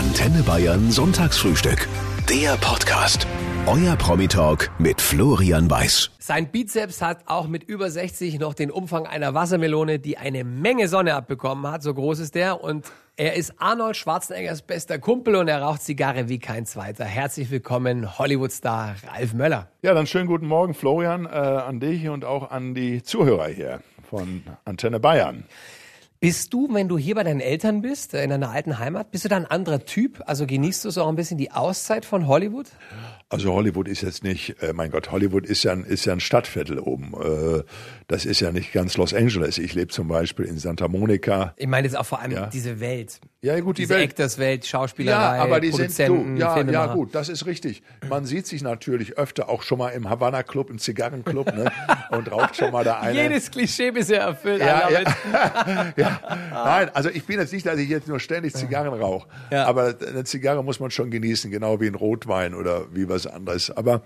Antenne Bayern Sonntagsfrühstück. Der Podcast. Euer Promi-Talk mit Florian Weiß. Sein Bizeps hat auch mit über 60 noch den Umfang einer Wassermelone, die eine Menge Sonne abbekommen hat. So groß ist der. Und er ist Arnold Schwarzeneggers bester Kumpel und er raucht Zigarre wie kein zweiter. Herzlich willkommen, Hollywood-Star Ralf Möller. Ja, dann schönen guten Morgen, Florian, äh, an dich und auch an die Zuhörer hier von Antenne Bayern. Bist du, wenn du hier bei deinen Eltern bist, äh, in deiner alten Heimat, bist du da ein anderer Typ? Also genießt du so auch ein bisschen die Auszeit von Hollywood? Also Hollywood ist jetzt nicht, äh, mein Gott, Hollywood ist ja ein, ist ja ein Stadtviertel oben. Äh, das ist ja nicht ganz Los Angeles. Ich lebe zum Beispiel in Santa Monica. Ich meine jetzt auch vor allem ja. diese Welt. Ja, gut, die diese Welt. Actors-Welt, Schauspielerei, ja, aber die Produzenten, sind, du, ja, Filmemacher. ja, gut, das ist richtig. Man sieht sich natürlich öfter auch schon mal im Havana Club, im Zigarrenclub, ne, und raucht schon mal da eine. Jedes Klischee bisher erfüllt. Ja, ja. ja. Nein, also ich bin jetzt nicht, dass ich jetzt nur ständig Zigarren rauche. Ja. Aber eine Zigarre muss man schon genießen, genau wie ein Rotwein oder wie was anderes. Aber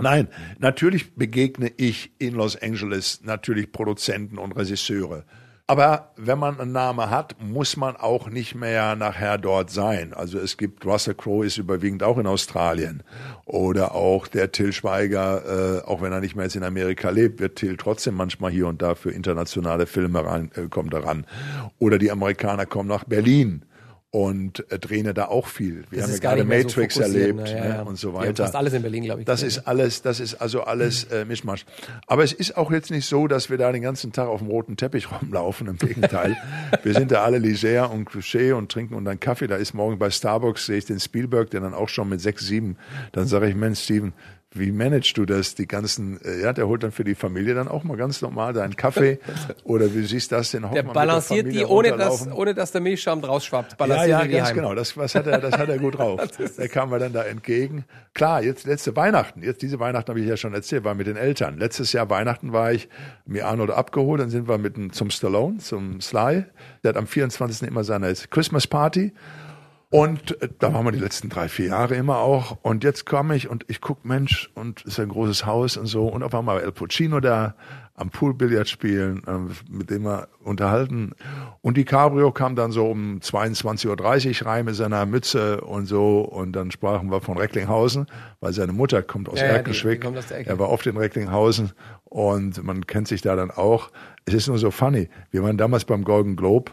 Nein, natürlich begegne ich in Los Angeles natürlich Produzenten und Regisseure. Aber wenn man einen Namen hat, muss man auch nicht mehr nachher dort sein. Also es gibt, Russell Crowe ist überwiegend auch in Australien. Oder auch der Till Schweiger, äh, auch wenn er nicht mehr jetzt in Amerika lebt, wird Till trotzdem manchmal hier und da für internationale Filme rein, äh, kommt er ran. Oder die Amerikaner kommen nach Berlin und äh, drehen da auch viel. Wir Das haben ja ist gerade so Matrix fokussiert, erlebt ne? Ja, ne? ja. und so weiter. fast alles in Berlin, glaube ich. Das gesehen, ist alles, das ist also alles äh, Mischmasch. Aber es ist auch jetzt nicht so, dass wir da den ganzen Tag auf dem roten Teppich rumlaufen. Im Gegenteil. wir sind da alle leger und Cliché und trinken und dann Kaffee. Da ist morgen bei Starbucks, sehe ich den Spielberg, der dann auch schon mit sechs, sieben. Dann sage ich, Mensch, Steven, wie managst du das, die ganzen, äh, ja, der holt dann für die Familie dann auch mal ganz normal deinen Kaffee. Oder wie siehst du das denn? Der balanciert die, ohne dass, ohne dass der Milchschaum draus schwappt. Ja, Balanciert ja, er die ganz heim. genau. Das, was hat er, das hat er gut drauf. Der kam mir dann da entgegen. Klar, jetzt letzte Weihnachten, jetzt diese Weihnachten habe ich ja schon erzählt, war mit den Eltern. Letztes Jahr Weihnachten war ich mir Arnold abgeholt, dann sind wir mit zum Stallone, zum Sly. Der hat am 24. immer seine Christmas Party. Und äh, da waren wir die letzten drei, vier Jahre immer auch. Und jetzt komme ich und ich guck Mensch, und es ist ein großes Haus und so. Und auf einmal El Puccino da am Poolbillard spielen, äh, mit dem wir unterhalten. Und die Cabrio kam dann so um 22.30 Uhr rein mit seiner Mütze und so. Und dann sprachen wir von Recklinghausen, weil seine Mutter kommt aus Ja, ja, die- Erkenschwick. die aus. Er war oft in Recklinghausen und man kennt sich da dann auch. Es ist nur so funny. Wir waren damals beim Golden Globe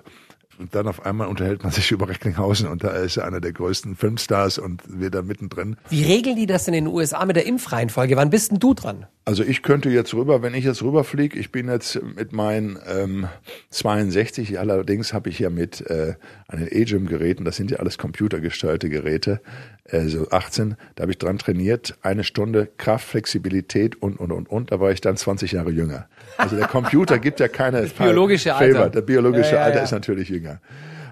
und dann auf einmal unterhält man sich über Recklinghausen und da ist er einer der größten Filmstars und wir da mittendrin. Wie regeln die das denn in den USA mit der Impfreihenfolge? Wann bist denn du dran? Also ich könnte jetzt rüber, wenn ich jetzt rüberfliege, ich bin jetzt mit meinen ähm, 62, allerdings habe ich ja mit äh, einen A-Gym-Geräten, das sind ja alles computergesteuerte Geräte, äh, so 18, da habe ich dran trainiert, eine Stunde Kraft, Flexibilität und, und, und, und, da war ich dann 20 Jahre jünger. Also der Computer gibt ja keine das biologische Alter. Favor. Der biologische Ja, ja, Alter ja. ist natürlich jünger.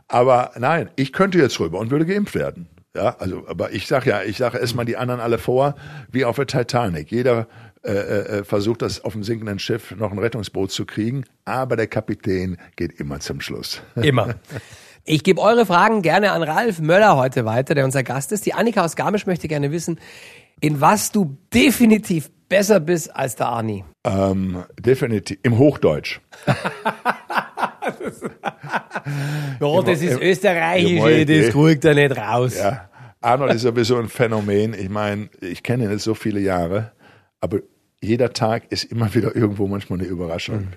Aber nein, ich könnte jetzt rüber und würde geimpft werden. Ja, also, aber ich sag ja, ich sage erstmal die anderen alle vor, wie auf der Titanic. Jeder äh, äh, versucht das auf dem sinkenden Schiff noch ein Rettungsboot zu kriegen, aber der Kapitän geht immer zum Schluss. Immer. Ich gebe eure Fragen gerne an Ralf Möller heute weiter, der unser Gast ist. Die Annika aus Garmisch möchte gerne wissen, in was du definitiv besser bist als der Arni. Ähm, definitiv im Hochdeutsch. Ja, das ist österreichisch, Jawohl, das eh. kriegt er nicht raus. Ja, Arnold ist sowieso ein Phänomen. Ich meine, ich kenne ihn jetzt so viele Jahre, aber jeder Tag ist immer wieder irgendwo manchmal eine Überraschung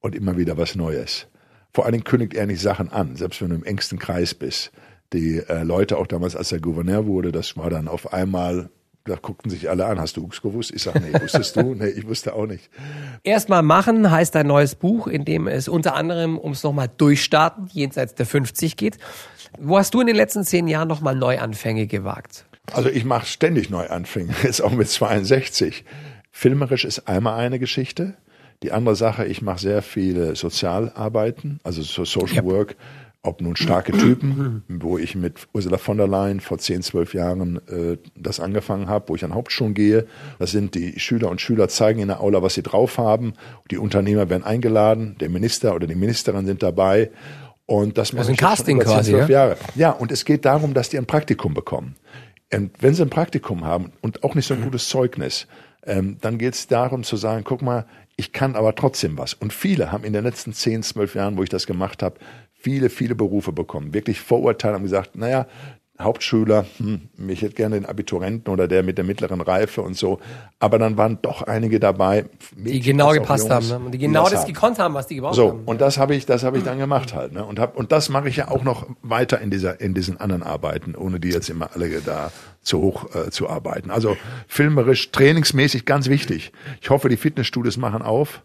und immer wieder was Neues. Vor allen Dingen kündigt er nicht Sachen an, selbst wenn du im engsten Kreis bist. Die äh, Leute auch damals, als er Gouverneur wurde, das war dann auf einmal, da guckten sich alle an, hast du es gewusst? Ich sag, nee, wusstest du? Nee, ich wusste auch nicht. Erstmal machen heißt ein neues Buch, in dem es unter anderem ums nochmal Durchstarten jenseits der 50 geht. Wo hast du in den letzten zehn Jahren nochmal Neuanfänge gewagt? Also ich mache ständig Neuanfänge, jetzt auch mit 62. Filmerisch ist einmal eine Geschichte. Die andere Sache, ich mache sehr viele Sozialarbeiten, also so Social Ja. Work, ob nun starke Typen, wo ich mit Ursula von der Leyen vor 10, 12 Jahren äh, das angefangen habe, wo ich an Hauptschulen gehe. Das sind die Schüler und Schüler zeigen in der Aula, was sie drauf haben. Die Unternehmer werden eingeladen, der Minister oder die Ministerin sind dabei. Und das mache ein Casting über 10, quasi, 12 ja? Jahre. Ja, und es geht darum, dass die ein Praktikum bekommen. Und wenn sie ein Praktikum haben und auch nicht so ein gutes Zeugnis, ähm, dann geht es darum zu sagen, guck mal, ich kann aber trotzdem was. Und viele haben in den letzten 10, 12 Jahren, wo ich das gemacht habe, viele, viele Berufe bekommen. Wirklich Vorurteile haben gesagt, naja, Hauptschüler, hm, ich hätte gerne den Abiturienten oder der mit der mittleren Reife und so. Aber dann waren doch einige dabei, Mädchen, die genau gepasst Jungs, haben, ne? die genau das, das gekonnt haben, was die gebraucht so, haben. So und das habe ich, das habe ich dann gemacht halt, ne? Und hab, und das mache ich ja auch noch weiter in dieser, in diesen anderen Arbeiten, ohne die jetzt immer alle da zu hoch äh, zu arbeiten. Also filmerisch, trainingsmäßig ganz wichtig. Ich hoffe, die Fitnessstudios machen auf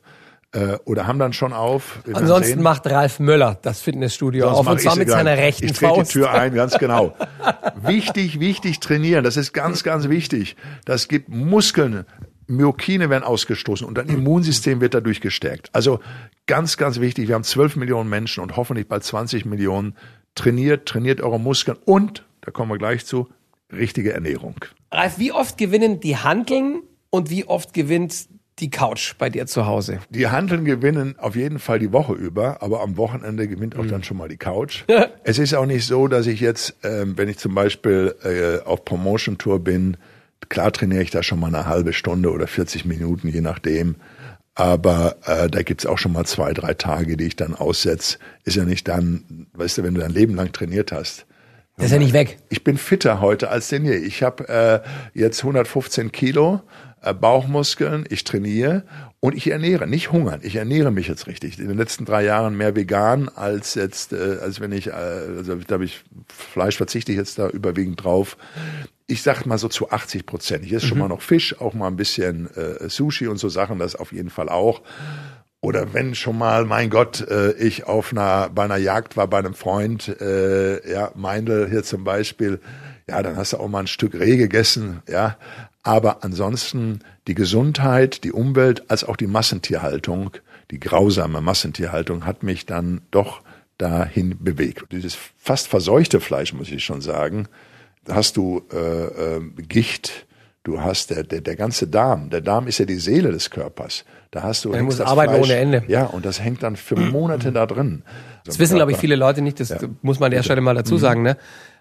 äh, oder haben dann schon auf. Ansonsten macht Ralf Möller das Fitnessstudio Sonst auf und zwar mit seiner rechten ich Faust. die Tür ein, ganz genau. wichtig, wichtig trainieren. Das ist ganz, ganz wichtig. Das gibt Muskeln. Myokine werden ausgestoßen und dein Immunsystem wird dadurch gestärkt. Also ganz, ganz wichtig. Wir haben 12 Millionen Menschen und hoffentlich bald 20 Millionen. Trainiert, trainiert eure Muskeln und, da kommen wir gleich zu, richtige Ernährung. Ralf, wie oft gewinnen die Handeln und wie oft gewinnt die Couch bei dir zu Hause? Die Handeln gewinnen auf jeden Fall die Woche über, aber am Wochenende gewinnt auch mhm. dann schon mal die Couch. es ist auch nicht so, dass ich jetzt, ähm, wenn ich zum Beispiel äh, auf Promotion Tour bin, klar trainiere ich da schon mal eine halbe Stunde oder 40 Minuten, je nachdem. Aber äh, da gibt's auch schon mal zwei, drei Tage, die ich dann aussetze. Ist ja nicht dann, weißt du, wenn du dein Leben lang trainiert hast. Das ist ja nicht weg. Ich bin fitter heute als denn je. Ich habe äh, jetzt 115 Kilo Bauchmuskeln, ich trainiere und ich ernähre, nicht hungern. Ich ernähre mich jetzt richtig. In den letzten drei Jahren mehr vegan als jetzt, äh, als wenn ich, äh, also da habe ich Fleisch verzichte ich jetzt da überwiegend drauf. Ich sag mal so zu 80 Prozent. Ich esse mhm. schon mal noch Fisch, auch mal ein bisschen äh, Sushi und so Sachen, das auf jeden Fall auch. Oder wenn schon mal, mein Gott, äh, ich auf einer, bei einer Jagd war bei einem Freund, äh, ja, Meindl hier zum Beispiel, ja, dann hast du auch mal ein Stück Reh gegessen, ja. Aber ansonsten die Gesundheit, die Umwelt, als auch die Massentierhaltung, die grausame Massentierhaltung hat mich dann doch dahin bewegt. Dieses fast verseuchte Fleisch, muss ich schon sagen, da hast du äh, äh, Gicht, du hast der, der, der ganze Darm. Der Darm ist ja die Seele des Körpers. Da hast du Man muss arbeiten Fleisch, ohne Ende. Ja, und das hängt dann für Monate da drin. Das wissen, glaube ich, viele Leute nicht. Das ja. muss man an der Stelle mal dazu mhm. sagen. Ne?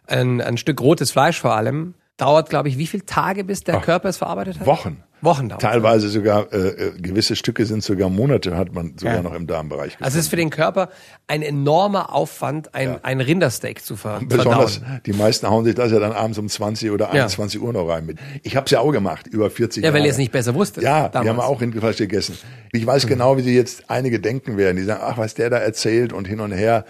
Ein, ein Stück rotes Fleisch vor allem dauert, glaube ich, wie viele Tage, bis der Ach, Körper es verarbeitet hat? Wochen. Wochen dauert. Teilweise sogar, äh, äh, gewisse Stücke sind sogar Monate, hat man sogar ja. noch im Darmbereich gefunden. Also es ist für den Körper ein enormer Aufwand, ein, ja. ein Rindersteak zu ver Besonders, verdauen. die meisten hauen sich das ja dann abends um 20 oder 21 ja. Uhr noch rein mit. Ich habe es ja auch gemacht, über 40 Jahre. Ja, weil ihr es nicht besser wusstet. Ja, damals. wir haben auch Rindfleisch gegessen. Ich weiß mhm. genau, wie sie jetzt einige denken werden. Die sagen, ach, was der da erzählt und hin und her.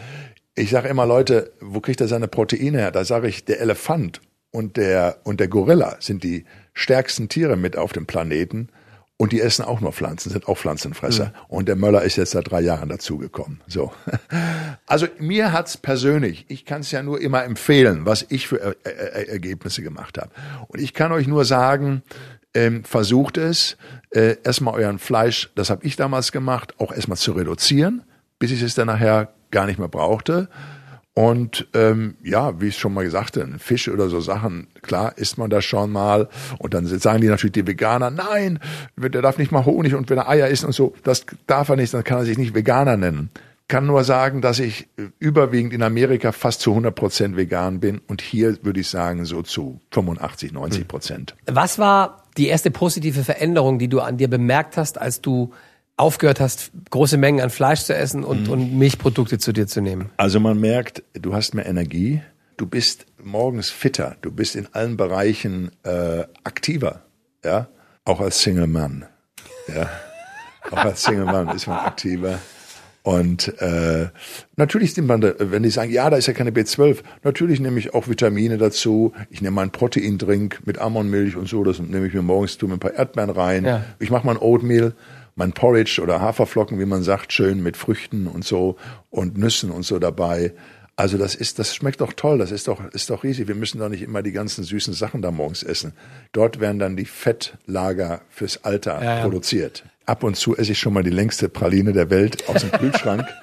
Ich sage immer, Leute, wo kriegt er seine Proteine her? Da sage ich, der Elefant und der, und der Gorilla sind die stärksten Tiere mit auf dem Planeten. Und die essen auch nur Pflanzen, sind auch Pflanzenfresser. Mhm. Und der Möller ist jetzt seit drei Jahren dazugekommen. So. Also mir hat's persönlich, ich kann es ja nur immer empfehlen, was ich für er er Ergebnisse gemacht habe. Und ich kann euch nur sagen, ähm, versucht es, äh, erstmal euren Fleisch, das habe ich damals gemacht, auch erstmal zu reduzieren, bis ich es dann nachher gar nicht mehr brauchte. Und ähm, ja, wie ich schon mal gesagt habe, Fisch oder so Sachen, klar isst man das schon mal. Und dann sagen die natürlich die Veganer, nein, der darf nicht mal Honig und wenn er Eier isst und so, das darf er nicht, dann kann er sich nicht Veganer nennen. Kann nur sagen, dass ich überwiegend in Amerika fast zu 100 Prozent vegan bin und hier würde ich sagen so zu 85, 90 Prozent. Was war die erste positive Veränderung, die du an dir bemerkt hast, als du aufgehört hast, große Mengen an Fleisch zu essen und, mhm. und Milchprodukte zu dir zu nehmen? Also man merkt, du hast mehr Energie, du bist morgens fitter, du bist in allen Bereichen äh, aktiver, ja, auch als Single Mann, ja, auch als Single Mann ist man aktiver. Und äh, natürlich nimmt man, da, wenn die sagen, ja, da ist ja keine B12, natürlich nehme ich auch Vitamine dazu. Ich nehme meinen Proteindrink mit Almondmilch und so, das nehme ich mir morgens, tue mir ein paar Erdbeeren rein. Ja. Ich mache mal ein Oatmeal mein Porridge oder Haferflocken, wie man sagt, schön mit Früchten und so und Nüssen und so dabei. Also das ist, das schmeckt doch toll, das ist doch, ist doch riesig. Wir müssen doch nicht immer die ganzen süßen Sachen da morgens essen. Dort werden dann die Fettlager fürs Alter ja, ja. produziert. Ab und zu esse ich schon mal die längste Praline der Welt aus dem Kühlschrank.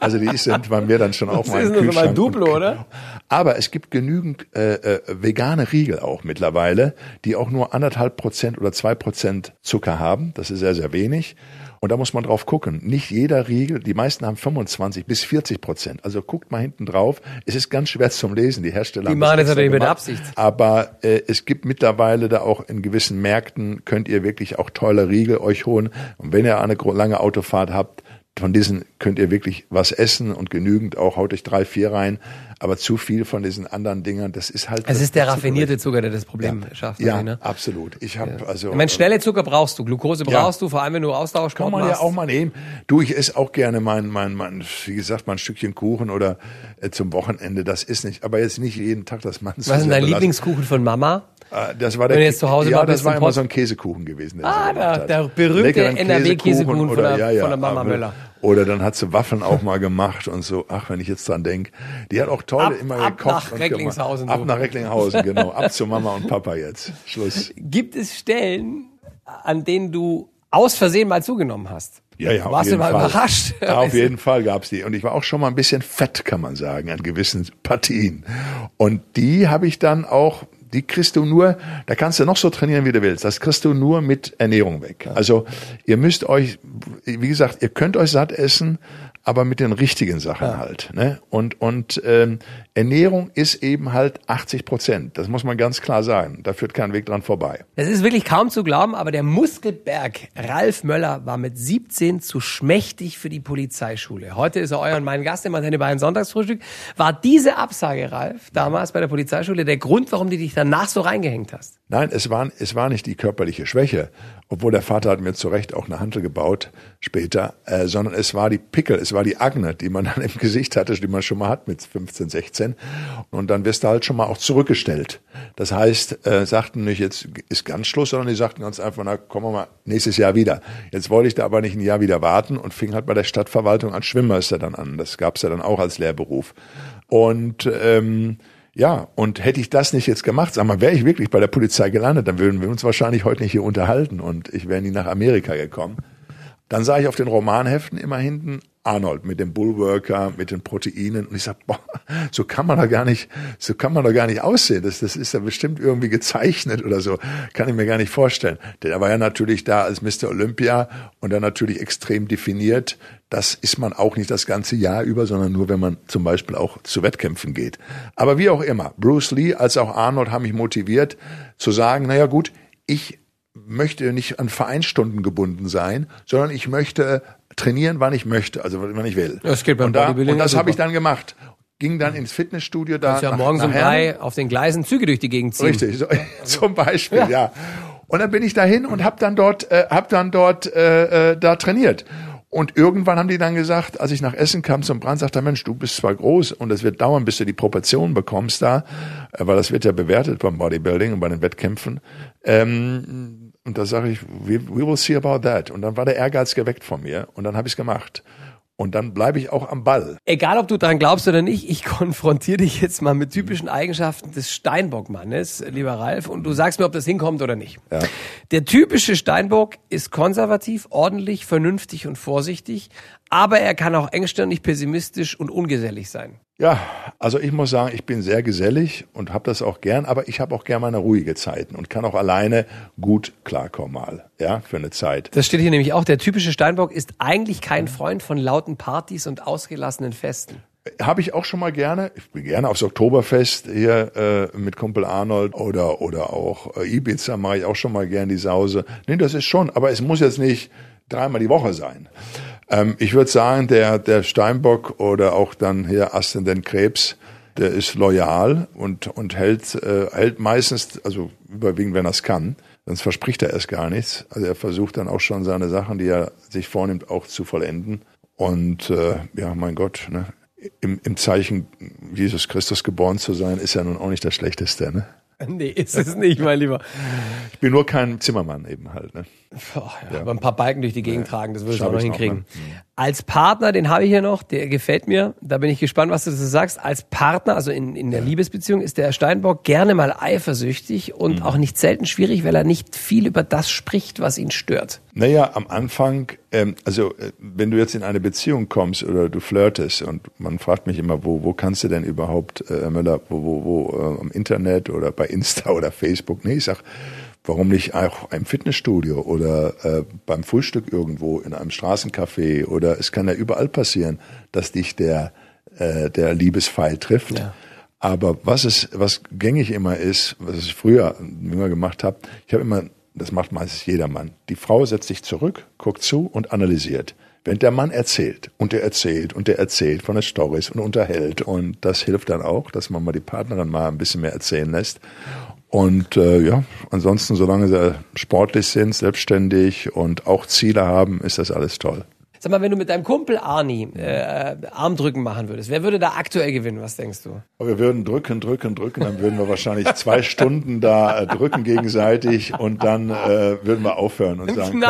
Also die sind bei mir dann schon auch mal im Kühlschrank. Das ist mal Duplo, oder? Aber es gibt genügend äh, äh, vegane Riegel auch mittlerweile, die auch nur anderthalb Prozent oder zwei Prozent Zucker haben. Das ist sehr, sehr wenig. Und da muss man drauf gucken. Nicht jeder Riegel, die meisten haben 25 bis 40 Prozent. Also guckt mal hinten drauf. Es ist ganz schwer zum Lesen. Die Hersteller die machen das natürlich mit Absicht. Aber äh, es gibt mittlerweile da auch in gewissen Märkten könnt ihr wirklich auch tolle Riegel euch holen. Und wenn ihr eine lange Autofahrt habt, von diesen könnt ihr wirklich was essen und genügend auch, haut euch drei, vier rein. Aber zu viel von diesen anderen Dingern, das ist halt. Es ist der raffinierte Zucker, der das Problem ja. schafft. Ja, ne? absolut. Ich habe ja. also. Ich meine, schnelle Zucker brauchst du, Glucose brauchst ja. du, vor allem wenn du Austauschsport Kann man machst. ja auch mal nehmen. Du, ich esse auch gerne mein, mein, mein, wie gesagt, mein Stückchen Kuchen oder äh, zum Wochenende. Das ist nicht, aber jetzt nicht jeden Tag das man. Was ist denn dein Lieblingskuchen von Mama? Äh, das war der, Wenn du jetzt zu Hause ja, das war im immer so ein Käsekuchen gewesen. Ah, der, der berühmte NRW-Käsekuchen von, der- ja, ja, von der Mama Möller. Oder dann hat sie Waffeln auch mal gemacht und so. Ach, wenn ich jetzt dran denk, Die hat auch tolle Ab- immer ab gekocht. nach und Recklinghausen. Ab nach Recklinghausen, genau. Ab zu Mama und Papa jetzt. Schluss. Gibt es Stellen, an denen du aus Versehen mal zugenommen hast? Ja, ja, auf Warst jeden du mal Fall. überrascht? Ja, auf jeden Fall gab's die. Und ich war auch schon mal ein bisschen fett, kann man sagen, an gewissen Partien. Und die habe ich dann auch, die kriegst du nur, da kannst du noch so trainieren, wie du willst. Das kriegst du nur mit Ernährung weg. Also ihr müsst euch, wie gesagt, ihr könnt euch satt essen, aber mit den richtigen Sachen halt. Ne? Und, und ähm, Ernährung ist eben halt 80 Prozent. Das muss man ganz klar sagen. Da führt kein Weg dran vorbei. Es ist wirklich kaum zu glauben, aber der Muskelberg Ralf Möller war mit 17 zu schmächtig für die Polizeischule. Heute ist er euer und mein Gast im Antenne Bayern Sonntagsfrühstück. War diese Absage, Ralf, damals bei der Polizeischule der Grund, warum du dich danach so reingehängt hast? Nein, es war, es war nicht die körperliche Schwäche, obwohl der Vater hat mir zu Recht auch eine Hantel gebaut später, äh, sondern es war die Pickel, es war die Agne, die man dann im Gesicht hatte, die man schon mal hat mit 15, 16. Und dann wirst du halt schon mal auch zurückgestellt. Das heißt, äh, sagten nicht, jetzt ist ganz Schluss, sondern die sagten ganz einfach, na, kommen wir mal nächstes Jahr wieder. Jetzt wollte ich da aber nicht ein Jahr wieder warten und fing halt bei der Stadtverwaltung als Schwimmmeister dann an. Das gab's ja dann auch als Lehrberuf. Und ähm, ja, und hätte ich das nicht jetzt gemacht, sag mal, wäre ich wirklich bei der Polizei gelandet, dann würden wir uns wahrscheinlich heute nicht hier unterhalten und ich wäre nie nach Amerika gekommen. Dann sah ich auf den Romanheften immer hinten Arnold mit dem Bullworker, mit den Proteinen und ich sag, boah, so kann man doch gar nicht, so kann man doch gar nicht aussehen. Das, das ist ja bestimmt irgendwie gezeichnet oder so. Kann ich mir gar nicht vorstellen. Der war ja natürlich da als Mr. Olympia und dann natürlich extrem definiert. Das ist man auch nicht das ganze Jahr über, sondern nur, wenn man zum Beispiel auch zu Wettkämpfen geht. Aber wie auch immer, Bruce Lee als auch Arnold haben mich motiviert zu sagen, naja gut, ich möchte nicht an Vereinsstunden gebunden sein, sondern ich möchte trainieren, wann ich möchte, also wann ich will. Das geht beim und, da, und das ja habe ich dann gemacht. Ging dann ins Fitnessstudio da. Kannst ja nach- morgens um drei auf den Gleisen Züge durch die Gegend ziehen. Richtig, so, zum Beispiel, ja. Und dann bin ich dahin und habe dann dort, äh, hab dann dort äh, äh, da trainiert. Und irgendwann haben die dann gesagt, als ich nach Essen kam zum Brand, sagt der Mensch, du bist zwar groß und es wird dauern, bis du die Proportionen bekommst da, äh, weil das wird ja bewertet beim Bodybuilding und bei den Wettkämpfen. Ähm, und da sage ich, we, we will see about that. Und dann war der Ehrgeiz geweckt von mir und dann habe ich es gemacht. Und dann bleibe ich auch am Ball. Egal, ob du dran glaubst oder nicht, ich konfrontiere dich jetzt mal mit typischen Eigenschaften des Steinbock-Mannes, lieber Ralf, und du sagst mir, ob das hinkommt oder nicht. Ja. Der typische Steinbock ist konservativ, ordentlich, vernünftig und vorsichtig, aber er kann auch engstirnig, pessimistisch und ungesellig sein. Ja, also ich muss sagen, ich bin sehr gesellig und habe das auch gern, aber ich habe auch gern meine ruhige Zeiten und kann auch alleine gut klarkommen mal, ja, für eine Zeit. Das steht hier nämlich auch. Der typische Steinbock ist eigentlich kein Freund von lauten Partys und ausgelassenen Festen. Habe ich auch schon mal gerne. Ich bin gerne aufs Oktoberfest hier äh, mit Kumpel Arnold oder oder auch äh, Ibiza mache ich auch schon mal gern die Sause. Nee, das ist schon, aber es muss jetzt nicht dreimal die Woche sein. Ähm, ich würde sagen, der der Steinbock oder auch dann hier Aszendent Krebs, der ist loyal und und hält äh, hält meistens, also überwiegend, wenn er es kann. Sonst verspricht er erst gar nichts. Also er versucht dann auch schon seine Sachen, die er sich vornimmt, auch zu vollenden. Und äh, ja, mein Gott, ne? im, im Zeichen Jesus Christus geboren zu sein, ist ja nun auch nicht das Schlechteste. Ne? Nee, ist es nicht, mein Lieber. Ich bin nur kein Zimmermann eben halt. Ne? Boah, ja, Aber ein paar Balken durch die Gegend tragen, das du schaff auch noch ich noch, hinkriegen. ne? Als Partner, den habe ich hier noch, der gefällt mir. Da bin ich gespannt, was du dazu sagst. Als Partner, also in, in der Liebesbeziehung, ist der Steinbock gerne mal eifersüchtig und Mhm. auch nicht selten schwierig, weil er nicht viel über das spricht, was ihn stört. Naja, am Anfang, ähm, also äh, wenn du jetzt in eine Beziehung kommst oder du flirtest und man fragt mich immer, wo, wo kannst du denn überhaupt, äh, Herr Möller, wo, wo, wo äh, im Internet oder bei Insta oder Facebook? Nee, ich sag, warum nicht auch im Fitnessstudio oder äh, beim Frühstück irgendwo in einem Straßencafé oder es kann ja überall passieren, dass dich der, äh, der Liebespfeil trifft. Ja. Aber was es, was gängig immer ist, was ich früher immer gemacht habe, ich habe immer, das macht meistens jedermann. Die Frau setzt sich zurück, guckt zu und analysiert. wenn der Mann erzählt und der erzählt und der erzählt von den Stories und unterhält und das hilft dann auch, dass man mal die Partnerin mal ein bisschen mehr erzählen lässt. Und äh, ja, ansonsten, solange sie sportlich sind, selbstständig und auch Ziele haben, ist das alles toll. Sag mal, wenn du mit deinem Kumpel Arni äh, Armdrücken machen würdest, wer würde da aktuell gewinnen? Was denkst du? Wir würden drücken, drücken, drücken, dann würden wir wahrscheinlich zwei Stunden da äh, drücken gegenseitig und dann äh, würden wir aufhören und Ein sagen,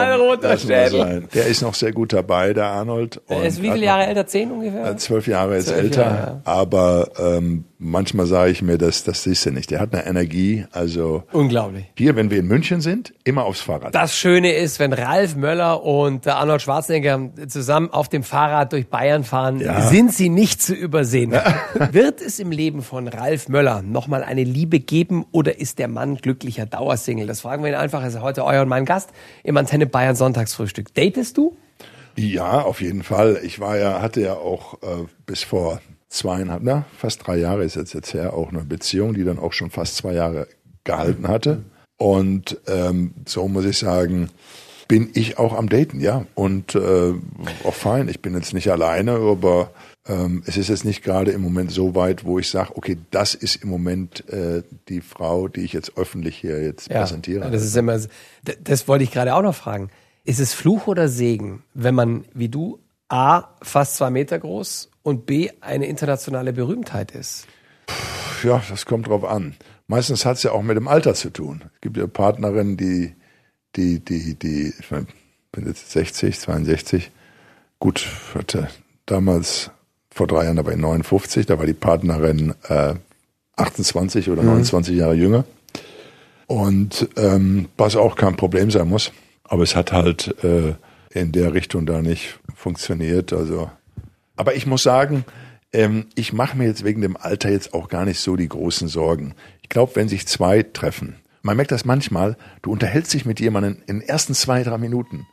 Schädel. sein. Der ist noch sehr gut dabei, der Arnold. Er ist wie viele Jahre älter? Zehn ungefähr? äh, Zwölf Jahre ist Zwölf älter, Jahre, ja. aber ähm, manchmal sage ich mir, das, das siehst du nicht. Der hat eine Energie, also Unglaublich. hier, wenn wir in München sind, immer aufs Fahrrad. Das Schöne ist, wenn Ralf Möller und äh, Arnold Schwarzenegger zusammen auf dem Fahrrad durch Bayern fahren, Ja. sind sie nicht zu übersehen. Wird es im Leben von Ralf Möller nochmal eine Liebe geben oder ist der Mann glücklicher Dauersingle? Das fragen wir ihn einfach. Er ist heute euer und mein Gast im Antenne Bayern Sonntagsfrühstück. Datest du? Ja, auf jeden Fall. Ich war ja, hatte ja auch äh, bis vor zweieinhalb, na, fast drei Jahre ist jetzt jetzt her, auch eine Beziehung, die dann auch schon fast zwei Jahre gehalten hatte. Und ähm, so muss ich sagen, bin ich auch am Daten, ja. Und äh, auch fein. Ich bin jetzt nicht alleine, aber ähm, es ist jetzt nicht gerade im Moment so weit, wo ich sage, okay, das ist im Moment äh, die Frau, die ich jetzt öffentlich hier jetzt präsentiere. Das ist immer, das wollte ich gerade auch noch fragen. Ist es Fluch oder Segen, wenn man wie du A, fast zwei Meter groß und B, eine internationale Berühmtheit ist? Ja, das kommt drauf an. Meistens hat es ja auch mit dem Alter zu tun. Es gibt ja Partnerinnen, die, die, die, die, ich mein, bin jetzt 60, 62. Gut, hatte damals vor drei Jahren, da war ich 59, da war die Partnerin äh, 28 oder 29 Jahre jünger. Und ähm, was auch kein Problem sein muss. Aber es hat halt äh, in der Richtung da nicht funktioniert. Also, aber ich muss sagen, ähm, ich mache mir jetzt wegen dem Alter jetzt auch gar nicht so die großen Sorgen. Ich glaube, wenn sich zwei treffen, man merkt das manchmal, du unterhältst dich mit jemandem in den ersten zwei, drei Minuten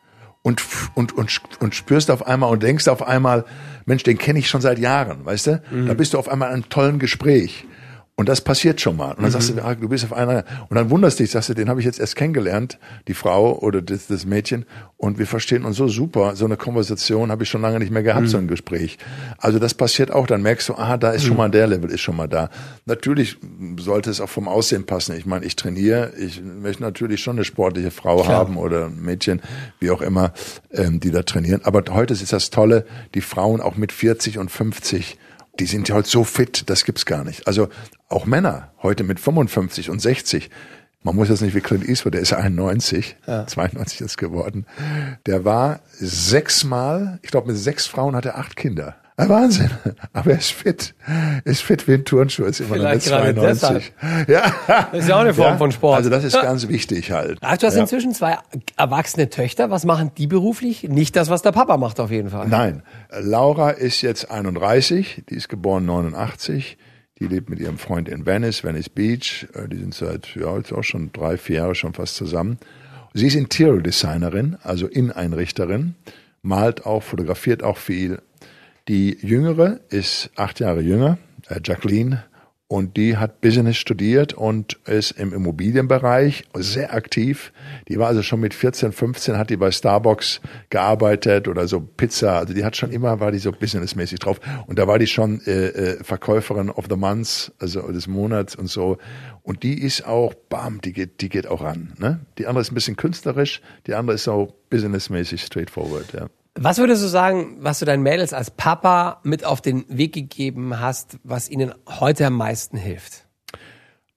und, und, und, und spürst auf einmal und denkst auf einmal, Mensch, den kenne ich schon seit Jahren, weißt du? Da bist du auf einmal in einem tollen Gespräch. Und das passiert schon mal. Und dann sagst du, ah, du bist auf einer, und dann wunderst dich, sagst du, den habe ich jetzt erst kennengelernt, die Frau oder das, das Mädchen, und wir verstehen uns so super. So eine Konversation habe ich schon lange nicht mehr gehabt, so ein Gespräch. Also das passiert auch. Dann merkst du, ah, da ist schon mal der Level, ist schon mal da. Natürlich sollte es auch vom Aussehen passen. Ich meine, ich trainiere, ich möchte natürlich schon eine sportliche Frau Klar. haben oder ein Mädchen, wie auch immer, ähm, die da trainieren. Aber heute ist das Tolle, die Frauen auch mit 40 und 50, die sind ja heute so fit, das gibt's gar nicht. Also auch Männer heute mit 55 und 60. Man muss jetzt nicht wie Clint Eastwood, der ist 91, 92 ist geworden. Der war sechsmal, ich glaube mit sechs Frauen hat er acht Kinder. Ein Wahnsinn. Aber er ist fit. Ist fit wie ein Turnschuh, ist immer Vielleicht gerade 92. Ja. Das ist ja auch eine Form von Sport. Also das ist ganz wichtig halt. Ach, du hast Ja. inzwischen zwei erwachsene Töchter. Was machen die beruflich? Nicht das, was der Papa macht, auf jeden Fall. Nein, Laura ist jetzt 31, die ist geboren 89. Die lebt mit ihrem Freund in Venice, Venice Beach. Äh, Die sind seit, ja, jetzt auch schon drei, vier Jahre schon fast zusammen. Sie ist Interior Designerin, also Inneneinrichterin, malt auch, fotografiert auch viel. Die Jüngere ist acht Jahre jünger, äh, Jacqueline, und die hat Business studiert und ist im Immobilienbereich sehr aktiv. Die war also schon mit 14, 15, hat die bei Starbucks gearbeitet oder so Pizza. Also die hat schon immer, war die so businessmäßig drauf. Und da war die schon äh, äh, Verkäuferin of the Month, also des Monats und so. Und die ist auch, bam, die geht, die geht auch ran. Ne? Die andere ist ein bisschen künstlerisch, die andere ist so businessmäßig straightforward, ja. Was würdest du sagen, was du deinen Mädels als Papa mit auf den Weg gegeben hast, was ihnen heute am meisten hilft?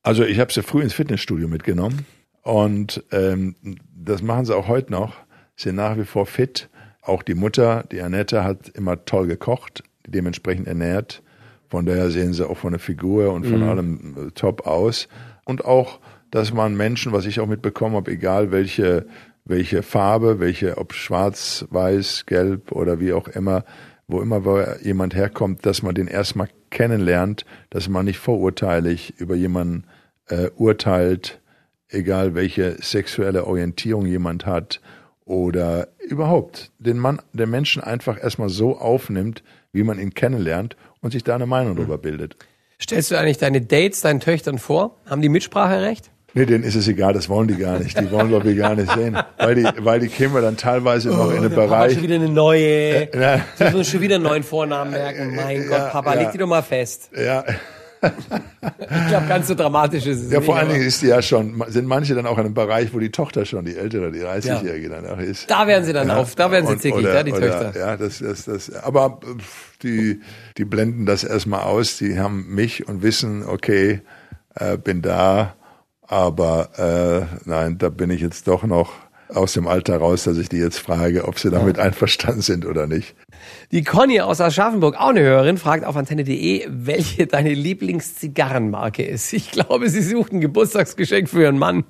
Also ich habe sie früh ins Fitnessstudio mitgenommen und ähm, das machen sie auch heute noch. Sind nach wie vor fit. Auch die Mutter, die Annette, hat immer toll gekocht, dementsprechend ernährt. Von daher sehen sie auch von der Figur und von allem äh, top aus. Und auch, dass man Menschen, was ich auch mitbekommen habe, egal welche, welche Farbe, welche, ob schwarz, weiß, gelb oder wie auch immer, wo immer jemand herkommt, dass man den erstmal kennenlernt, dass man nicht vorurteilig über jemanden äh, urteilt, egal welche sexuelle Orientierung jemand hat oder überhaupt den Mann, den Menschen einfach erstmal so aufnimmt, wie man ihn kennenlernt und sich da eine Meinung darüber bildet. Stellst du eigentlich deine Dates deinen Töchtern vor? Haben die Mitspracherecht? Nee, denen ist es egal, das wollen die gar nicht. Die wollen, glaube ich, gar nicht sehen. Weil die, weil die Kinder dann teilweise noch in den Bereich. schon wieder eine neue. ja. Sie müssen schon wieder einen neuen Vornamen merken. Mein Gott, Papa, ja. leg die doch mal fest. Ja, Ich glaube, ganz so dramatisch ist es ja, nicht. vor allen Dingen ist die ja schon, sind manche dann auch in einem Bereich, wo die Tochter schon, die ältere, die 30-Jährige dann auch ist. Da werden sie dann Ja, auf, da werden sie und- zickig, oder- ja, die oder, Töchter. Ja, das, das, das, aber die, die blenden das erstmal aus. Die haben mich und wissen, okay, äh, bin da, aber äh, nein, da bin ich jetzt doch noch aus dem Alter raus, dass ich die jetzt frage, ob sie damit einverstanden sind oder nicht. Die Conny aus Aschaffenburg, auch eine Hörerin, fragt auf antenne.de, welche deine Lieblingszigarrenmarke ist. Ich glaube, sie sucht ein Geburtstagsgeschenk für ihren Mann.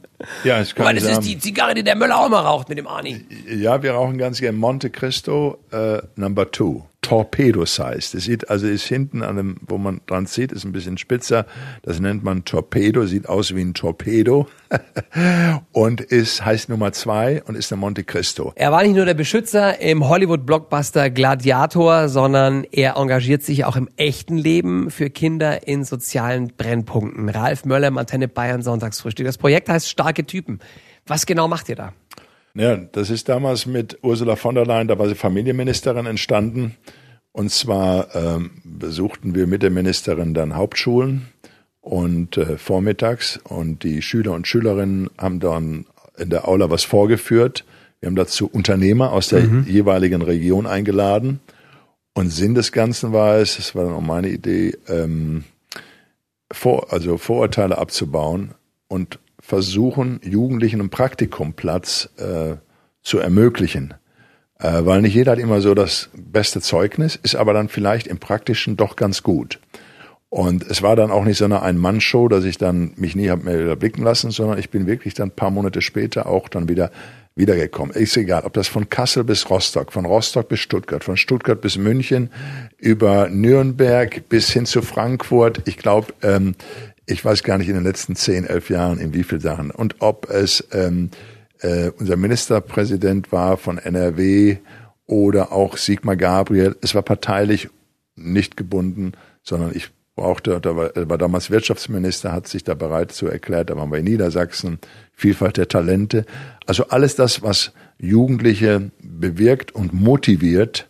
Ja, ich kann Weil das sagen, ist die Zigarre, die der Möller auch mal raucht mit dem Arni. Ja, wir rauchen ganz gerne Monte Cristo äh, Number Two. Torpedo Size. Das sieht, also ist hinten an dem, wo man dran zieht, ist ein bisschen spitzer. Das nennt man Torpedo, sieht aus wie ein Torpedo. und ist, heißt Nummer zwei und ist der Monte Cristo. Er war nicht nur der Beschützer im Hollywood-Blockbuster Gladiator, sondern er engagiert sich auch im echten Leben für Kinder in sozialen Brennpunkten. Ralf Möller Antenne Bayern Sonntagsfrühstück. Das Projekt heißt Starke Typen. Was genau macht ihr da? Ja, das ist damals mit Ursula von der Leyen, da war sie Familienministerin, entstanden. Und zwar ähm, besuchten wir mit der Ministerin dann Hauptschulen und äh, vormittags und die Schüler und Schülerinnen haben dann in der Aula was vorgeführt. Wir haben dazu Unternehmer aus der jeweiligen Region eingeladen. Und Sinn des Ganzen war es, das war dann auch meine Idee, ähm, vor, also Vorurteile abzubauen und versuchen, Jugendlichen einen Praktikumplatz äh, zu ermöglichen. Äh, weil nicht jeder hat immer so das beste Zeugnis, ist aber dann vielleicht im Praktischen doch ganz gut. Und es war dann auch nicht so eine Ein-Mann-Show, dass ich dann mich nie habe mehr blicken lassen, sondern ich bin wirklich dann ein paar Monate später auch dann wieder wiedergekommen. Ist egal, ob das von Kassel bis Rostock, von Rostock bis Stuttgart, von Stuttgart bis München, über Nürnberg bis hin zu Frankfurt. Ich glaube, ähm, ich weiß gar nicht in den letzten zehn, elf Jahren in wie viel Sachen. Und ob es ähm, äh, unser Ministerpräsident war von NRW oder auch Sigmar Gabriel. Es war parteilich nicht gebunden, sondern ich brauchte, da war, war damals Wirtschaftsminister, hat sich da bereit zu erklärt, da waren wir in Niedersachsen, Vielfalt der Talente. Also alles das, was Jugendliche bewirkt und motiviert,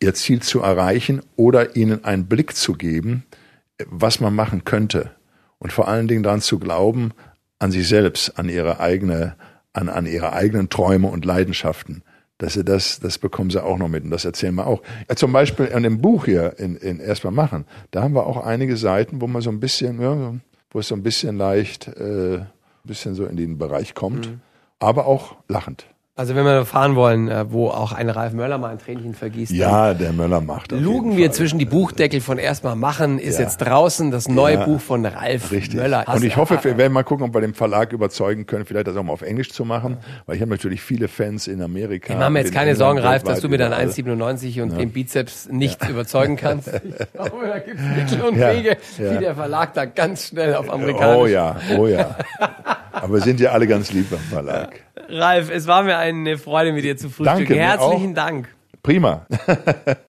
ihr Ziel zu erreichen oder ihnen einen Blick zu geben, was man machen könnte. Und vor allen Dingen daran zu glauben, an sich selbst, an ihre eigene, an, an ihre eigenen Träume und Leidenschaften. Dass sie das, das bekommen sie auch noch mit und das erzählen wir auch. Ja, zum Beispiel in dem Buch hier, in, in Erstmal machen, da haben wir auch einige Seiten, wo man so ein bisschen, ja, wo es so ein bisschen leicht, äh, ein bisschen so in den Bereich kommt, aber auch lachend. Also wenn wir erfahren wollen, äh, wo auch ein Ralf Möller mal ein Tränchen vergießt, dann Ja, der Möller macht. auf lugen wir Fall. zwischen die Buchdeckel von erstmal machen, ist Ja. jetzt draußen das neue Ja. Buch von Ralf Richtig. Möller. Und ich hoffe, wir werden mal gucken, ob wir den Verlag überzeugen können, vielleicht das auch mal auf Englisch zu machen, weil ich habe natürlich viele Fans in Amerika. Ich mache mir jetzt in keine Sorgen, Ralf, dass du deinen überall. 1,97 und dem Bizeps nicht überzeugen kannst. Ich glaube, da gibt es Mittel und Ja, Wege, ja. wie der Verlag da ganz schnell auf Amerikanisch. Oh ja, oh ja. Aber wir sind ja alle ganz lieb beim Verlag. Ralf, es war mir eine Freude, mit dir zu frühstücken. Danke, Herzlichen. Dank. Prima.